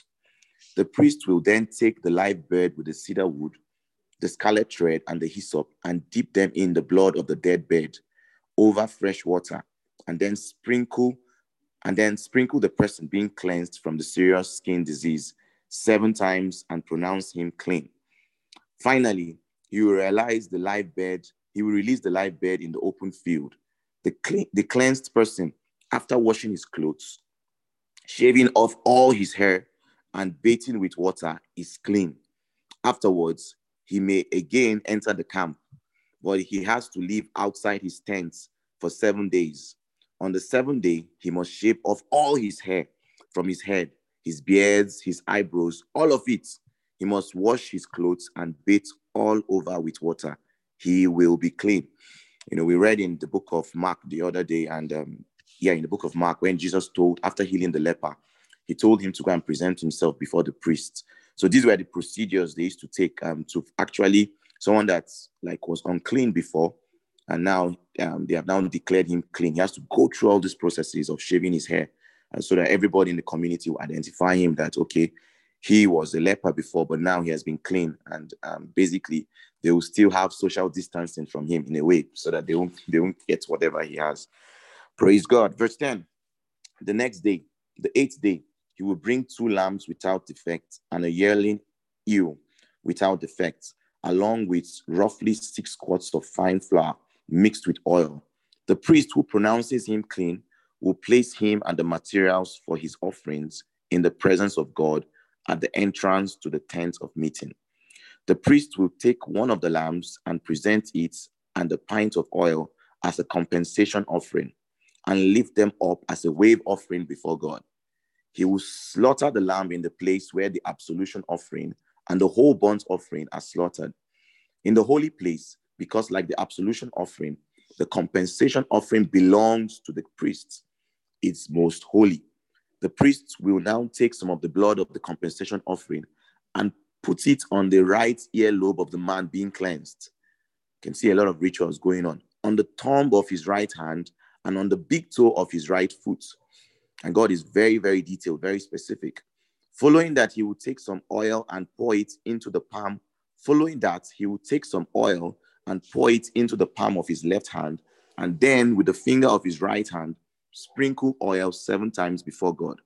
The priest will then take the live bird with the cedar wood, the scarlet thread, and the hyssop and dip them in the blood of the dead bird over fresh water, and then sprinkle and then sprinkle the person being cleansed from the serious skin disease seven times and pronounce him clean. Finally, he will realize the live bird, he will release the live bird in the open field. The, the cleansed person, after washing his clothes, shaving off all his hair, and bathing with water is clean. Afterwards, he may again enter the camp, but he has to live outside his tents for seven days. On the seventh day, he must shave off all his hair from his head, his beards, his eyebrows, all of it. He must wash his clothes and bathe all over with water. He will be clean. You know, we read in the book of Mark the other day, and um, yeah, in the book of Mark, when Jesus told, after healing the leper, he told him to go and present himself before the priests. So these were the procedures they used to take um, to actually someone that like was unclean before, and now um, they have now declared him clean. He has to go through all these processes of shaving his hair, uh, so that everybody in the community will identify him that okay, he was a leper before, but now he has been clean, and um, basically they will still have social distancing from him in a way, so that they won't they won't get whatever he has. Praise God. Verse 10 The next day, the eighth day, he will bring two lambs without defect and a yearling ewe without defect, along with roughly six quarts of fine flour mixed with oil. The priest who pronounces him clean will place him and the materials for his offerings in the presence of God at the entrance to the tent of meeting. The priest will take one of the lambs and present it and a pint of oil as a compensation offering and lift them up as a wave offering before God. He will slaughter the lamb in the place where the absolution offering and the whole burnt offering are slaughtered. In the holy place, because like the absolution offering, the compensation offering belongs to the priests. It's most holy. The priests will now take some of the blood of the compensation offering and put it on the right earlobe of the man being cleansed. You can see a lot of rituals going on. On the thumb of his right hand and on the big toe of his right foot. And God is very, very detailed, very specific. Following that, he will take some oil and pour it into the palm. Following that, he will take some oil and pour it into the palm of his left hand. And then, with the finger of his right hand, sprinkle oil seven times before God.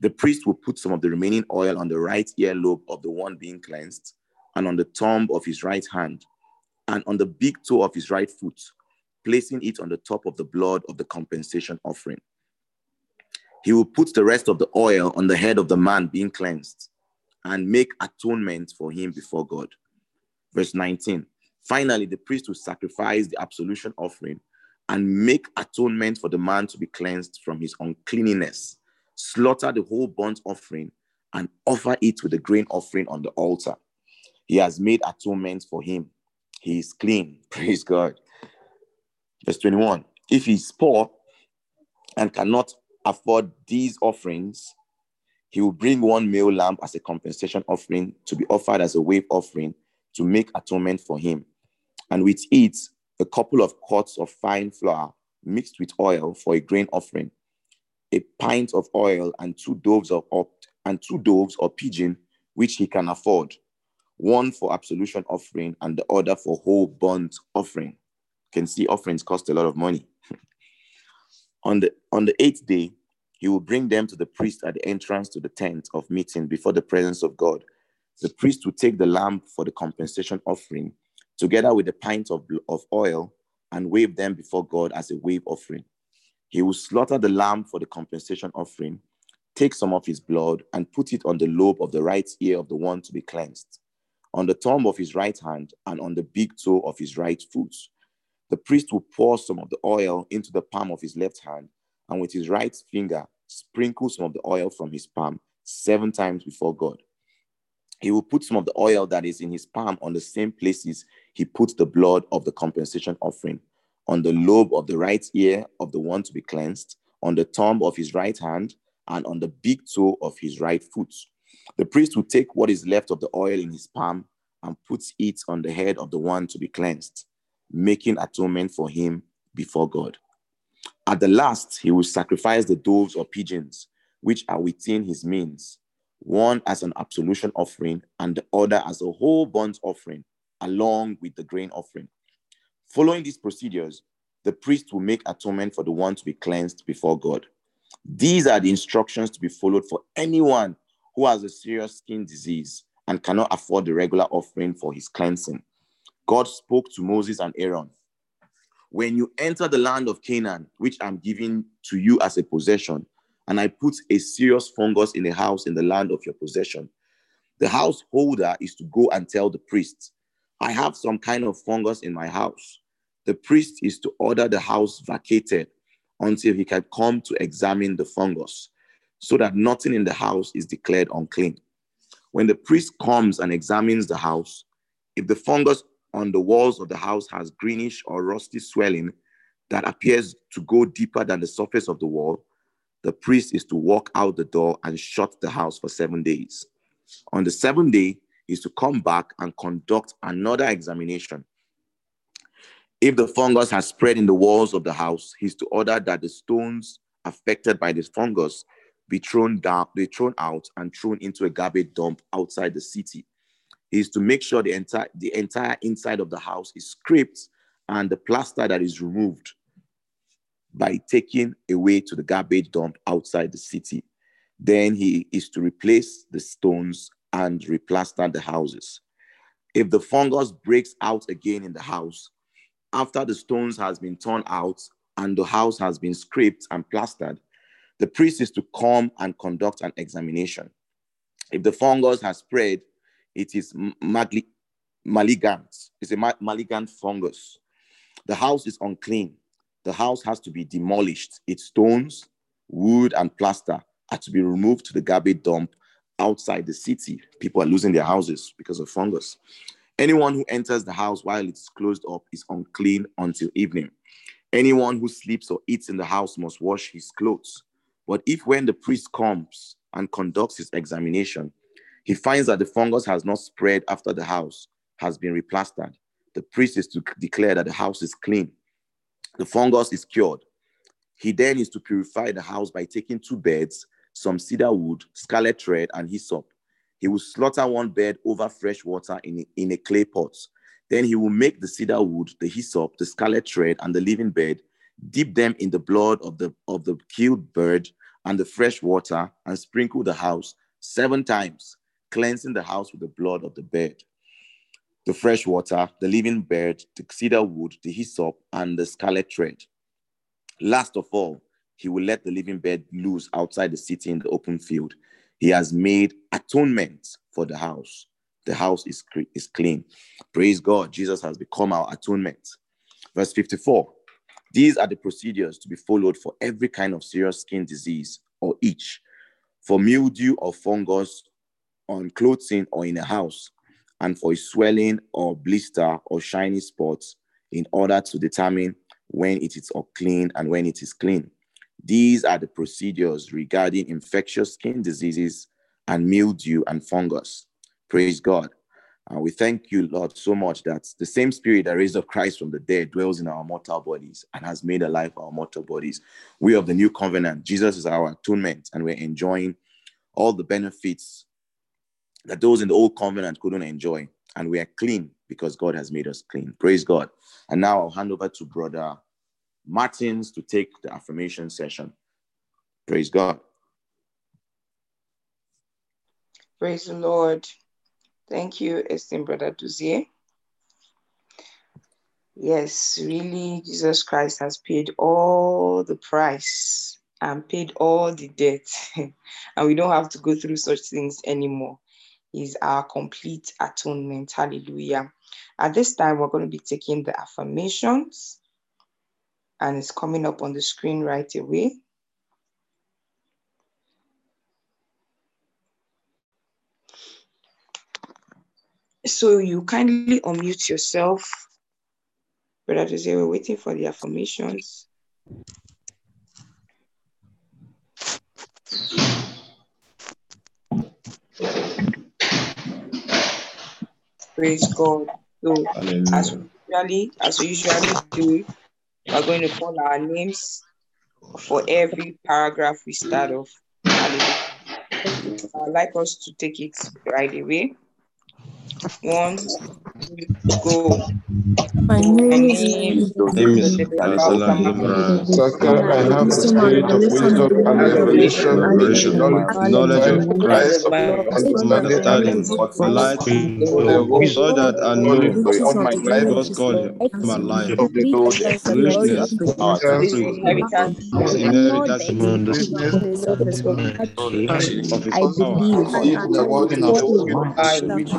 The priest will put some of the remaining oil on the right earlobe of the one being cleansed, and on the thumb of his right hand, and on the big toe of his right foot, placing it on the top of the blood of the compensation offering. He will put the rest of the oil on the head of the man being cleansed and make atonement for him before God. Verse 19. Finally, the priest will sacrifice the absolution offering and make atonement for the man to be cleansed from his uncleanness, slaughter the whole burnt offering, and offer it with the grain offering on the altar. He has made atonement for him. He is clean. Praise God. Verse 21 If he is poor and cannot afford these offerings, he will bring one male lamb as a compensation offering to be offered as a wave offering to make atonement for him. And with it, a couple of quarts of fine flour mixed with oil for a grain offering, a pint of oil and two doves of and two doves or pigeon, which he can afford, one for absolution offering and the other for whole burnt offering. You can see offerings cost a lot of money. on the on the eighth day, he will bring them to the priest at the entrance to the tent of meeting before the presence of God. The priest will take the lamb for the compensation offering together with a pint of, of oil and wave them before God as a wave offering. He will slaughter the lamb for the compensation offering, take some of his blood, and put it on the lobe of the right ear of the one to be cleansed, on the thumb of his right hand, and on the big toe of his right foot. The priest will pour some of the oil into the palm of his left hand, and with his right finger, sprinkle some of the oil from his palm seven times before God. He will put some of the oil that is in his palm on the same places he puts the blood of the compensation offering on the lobe of the right ear of the one to be cleansed, on the thumb of his right hand, and on the big toe of his right foot. The priest will take what is left of the oil in his palm and put it on the head of the one to be cleansed, making atonement for him before God. At the last, he will sacrifice the doves or pigeons, which are within his means, one as an absolution offering and the other as a whole burnt offering along with the grain offering. Following these procedures, the priest will make atonement for the one to be cleansed before God. These are the instructions to be followed for anyone who has a serious skin disease and cannot afford the regular offering for his cleansing. God spoke to Moses and Aaron. When you enter the land of Canaan, which I'm giving to you as a possession, and I put a serious fungus in a house in the land of your possession, the householder is to go and tell the priest, I have some kind of fungus in my house. The priest is to order the house vacated until he can come to examine the fungus so that nothing in the house is declared unclean. When the priest comes and examines the house, if the fungus on the walls of the house has greenish or rusty swelling that appears to go deeper than the surface of the wall, the priest is to walk out the door and shut the house for seven days. On the seventh day, he is to come back and conduct another examination. If the fungus has spread in the walls of the house, he's to order that the stones affected by this fungus be thrown down, be thrown out and thrown into a garbage dump outside the city. He is to make sure the entire the entire inside of the house is scraped and the plaster that is removed by taking away to the garbage dump outside the city. Then he is to replace the stones and replaster the houses. If the fungus breaks out again in the house, after the stones has been torn out and the house has been scraped and plastered, the priest is to come and conduct an examination. If the fungus has spread, it is malignant. It's a ma- malignant fungus. The house is unclean. The house has to be demolished. Its stones, wood, and plaster are to be removed to the garbage dump outside the city. People are losing their houses because of fungus. Anyone who enters the house while it's closed up is unclean until evening. Anyone who sleeps or eats in the house must wash his clothes. But if when the priest comes and conducts his examination, he finds that the fungus has not spread after the house has been replastered, the priest is to declare that the house is clean. The fungus is cured. He then is to purify the house by taking two beds, some cedar wood, scarlet thread, and hyssop. He will slaughter one bed over fresh water in a, in a clay pot. Then he will make the cedar wood, the hyssop, the scarlet thread, and the living bed, dip them in the blood of the, of the killed bird and the fresh water, and sprinkle the house seven times, cleansing the house with the blood of the bird, the fresh water, the living bird, the cedar wood, the hyssop, and the scarlet thread. Last of all, he will let the living bird loose outside the city in the open field. He has made atonement for the house. The house is, is clean. Praise God. Jesus has become our atonement. Verse 54 These are the procedures to be followed for every kind of serious skin disease or itch, for mildew or fungus on clothing or in a house, and for swelling or blister or shiny spots in order to determine when it is unclean and when it is clean. These are the procedures regarding infectious skin diseases and mildew and fungus. Praise God. Uh, we thank you, Lord, so much that the same spirit that raised up Christ from the dead dwells in our mortal bodies and has made alive our mortal bodies. We of the new covenant, Jesus is our atonement, and we're enjoying all the benefits that those in the old covenant couldn't enjoy. And we are clean because God has made us clean. Praise God. And now I'll hand over to Brother Martins to take the affirmation session. Praise God. Praise the Lord. Thank you, esteemed Brother Duzier. Yes, really, Jesus Christ has paid all the price and paid all the debt. and we don't have to go through such things anymore. He's our complete atonement. Hallelujah. At this time, we're going to be taking the affirmations, and it's coming up on the screen right away. So you kindly unmute yourself. Brother Jose, we're waiting for the affirmations. Praise God. So as we usually, as we usually do, we're going to call our names for every paragraph we start off. I'd like us to take it right away. One, two, go. My name is name is Alisala Imran. Saka, I have the spirit of wisdom and revelation, Revelation, knowledge of Christ, and understanding, light, so that I know on my life God's call my life, of the richness, inheritance inheritance of His I power, believe even the working of the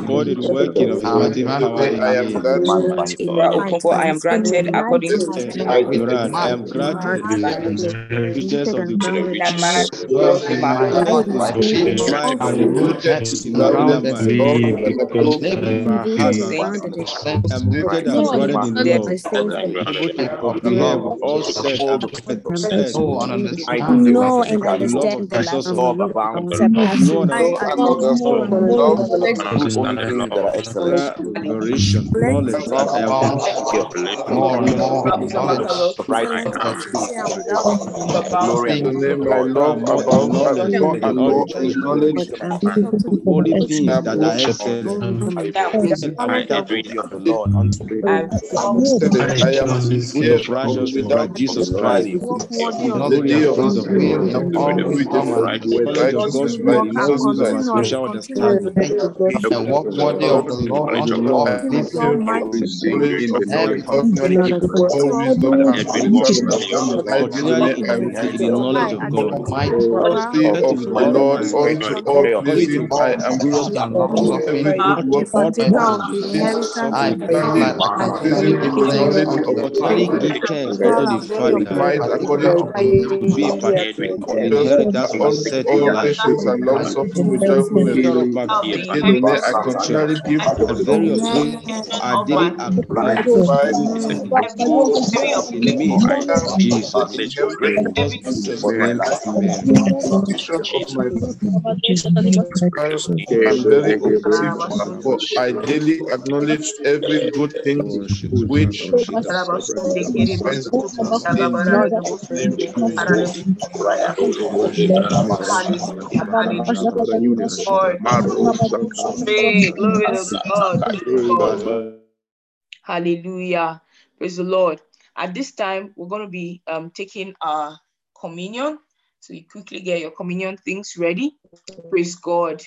for the working of His mighty power in I am me. glad For I am granted according to Imran, I am granted riches of the dwells in my heart tribe by the root in no other man. My heart I am rooted and grounded in love. Comprehend with all set and know and understand the Jesus love of of God no surpassing one know and understand. The love Do only things that are excellent. knowledge I am more and more of righteousness, peace, and the glory and The the name I love more above knowledge and more and and in more knowledge. is knowledge. Holy things I'm that are excellent. And the fear of the Lord unto me. instead I am Fruit of righteousness without Jesus Christ. The Glory day of praise the of Lord, God. with the Knowledge of God's will, the knowledge senses of I our saw. spiritual understanding. I walk worthy of the Lord unto all this in the knowledge of continually in the of God. Might of my Lord. unto all pleasing I am glorious than long suffering, I pray like continually give thanks, continually give thanks unto the Father, might according to to be a inheritance of a certain life. and long suffering with joyfulness. I continually give a I daily in the name of Jesus. In Jesus' name, amen. I'm very optimistic, for I daily acknowledge every good thing which Hallelujah. Praise the Lord. At this time, we're going to be um, taking our communion. So you quickly get your communion things ready. Praise God.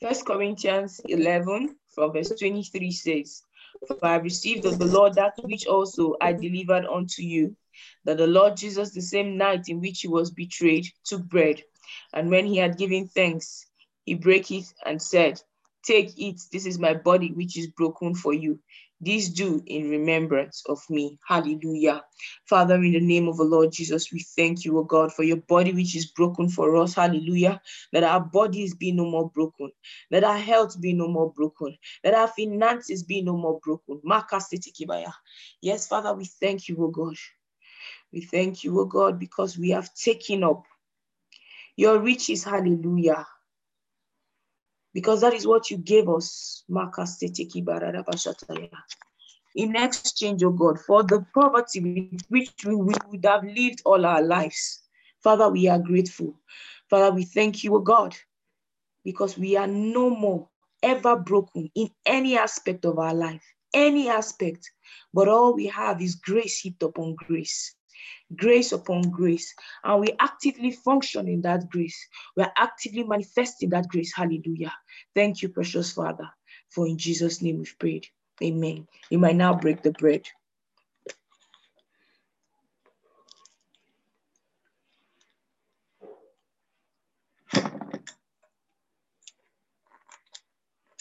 First Corinthians 11 from verse 23 says, For I received of the Lord that which also I delivered unto you, that the Lord Jesus, the same night in which he was betrayed, took bread. And when he had given thanks, he brake it and said, Take, it, this is my body which is broken for you. This do in remembrance of me. Hallelujah. Father, in the name of the Lord Jesus, we thank you, O God, for your body which is broken for us. Hallelujah. That our bodies be no more broken. That our health be no more broken. That our finances be no more broken. Yes, Father, we thank you, O God. We thank you, O God, because we have taken up your riches. Hallelujah because that is what you gave us. In exchange, oh God, for the poverty with which we would have lived all our lives. Father, we are grateful. Father, we thank you, oh God, because we are no more ever broken in any aspect of our life, any aspect, but all we have is grace heaped upon grace grace upon grace, and we actively function in that grace. We are actively manifesting that grace. Hallelujah. Thank you, precious Father, for in Jesus' name we've prayed. Amen. You might now break the bread.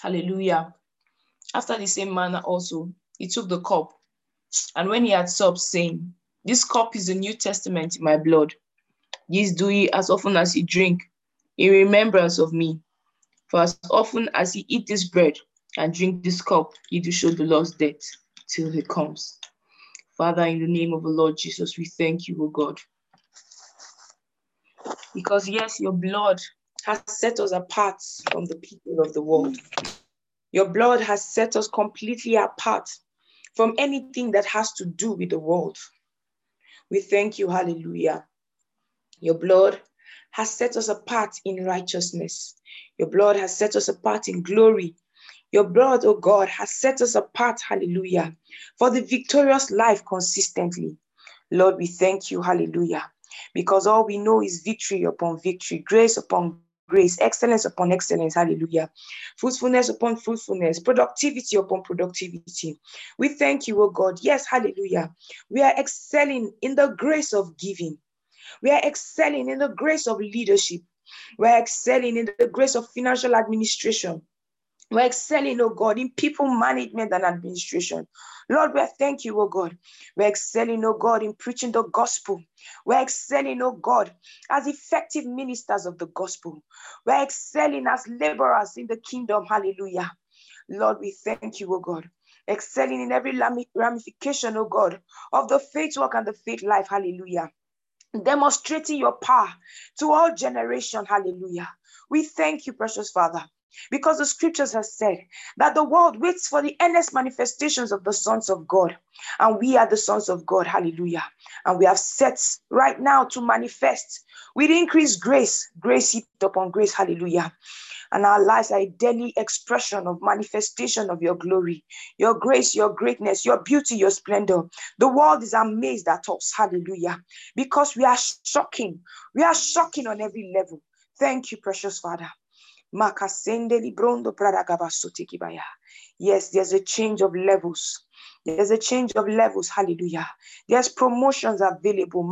Hallelujah. After the same manner, also, he took the cup, and when he had supped, saying, this cup is the New Testament in my blood. This do ye as often as ye drink in remembrance of me. For as often as ye eat this bread and drink this cup, ye do show the Lord's death till he comes. Father, in the name of the Lord Jesus, we thank you, O God. Because yes, your blood has set us apart from the people of the world. Your blood has set us completely apart from anything that has to do with the world. We thank you, hallelujah. Your blood has set us apart in righteousness. Your blood has set us apart in glory. Your blood, oh God, has set us apart, hallelujah, for the victorious life consistently. Lord, we thank you, hallelujah, because all we know is victory upon victory, grace upon grace, excellence upon excellence, hallelujah. Fruitfulness upon fruitfulness, productivity upon productivity. We thank you, oh God. Yes, hallelujah. We are excelling in the grace of giving. We are excelling in the grace of leadership. We are excelling in the grace of financial administration. We're excelling, oh God, in people management and administration. Lord, we thank you, oh God. We're excelling, oh God, in preaching the gospel. We're excelling, oh God, as effective ministers of the gospel. We're excelling as laborers in the kingdom. Hallelujah. Lord, we thank you, oh God. Excelling in every ramification, oh God, of the faith work and the faith life. Hallelujah. Demonstrating your power to all generation. Hallelujah. We thank you, precious Father. Because the scriptures have said that the world waits for the earnest manifestations of the sons of God. And we are the sons of God. Hallelujah. And we have set right now to manifest with increased grace, grace heaped upon grace. Hallelujah. And our lives are a daily expression of manifestation of your glory, your grace, your greatness, your beauty, your splendor. The world is amazed at us. Hallelujah. Because we are shocking. We are shocking on every level. Thank you, precious Father. Yes, there's a change of levels. There's a change of levels. Hallelujah. There's promotions available.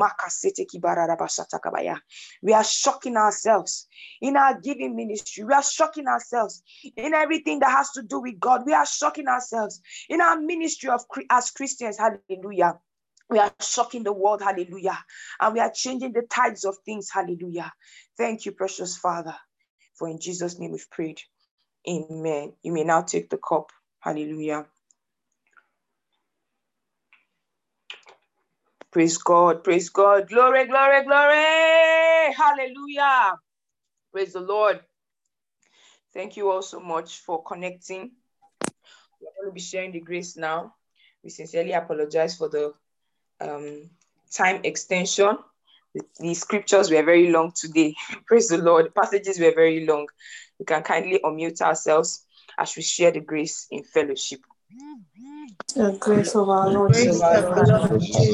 We are shocking ourselves in our giving ministry. We are shocking ourselves in everything that has to do with God. We are shocking ourselves in our ministry of as Christians. Hallelujah. We are shocking the world. Hallelujah. And we are changing the tides of things. Hallelujah. Thank you, precious Father. For in Jesus' name we've prayed. Amen. You may now take the cup. Hallelujah. Praise God. Praise God. Glory, glory, glory. Hallelujah. Praise the Lord. Thank you all so much for connecting. We're going to be sharing the grace now. We sincerely apologize for the um, time extension. The, the scriptures were very long today. Praise the Lord. The passages were very long. We can kindly unmute ourselves as we share the grace in fellowship. The grace of our Lord oh, Jesus Christ, The love of God,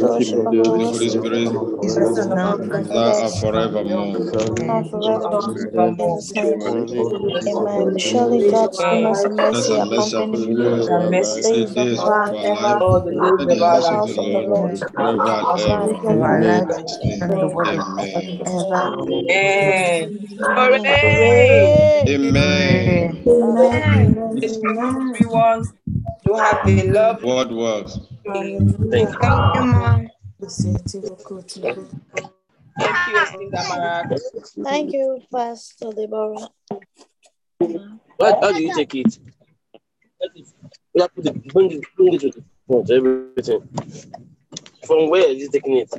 Fellowship of the the Holy Holy Spirit, Spirit, rest and now abide with and us forevermore. now forever. In Jesus' name. Surely, Amen. Surely God's goodness and goodness mercy and mercy accompany will me follow us all the all the days of days my of life. our life, All the I in will the dwell in house the of house the of the Lord, Lord forever and ever. forever. In Jesus' name, amen. Amen. Amen. Hooray. Hooray! Amen. Amen. It's from Amen. everyone. Do have a lovely What works? day. Hallelujah. Thank you, Mom. Hallelujah. Thank you, Thank you, Pastor Deborah. How, how do you take it? You have to put bring it, bring it to the front, everything. From where is he taking it?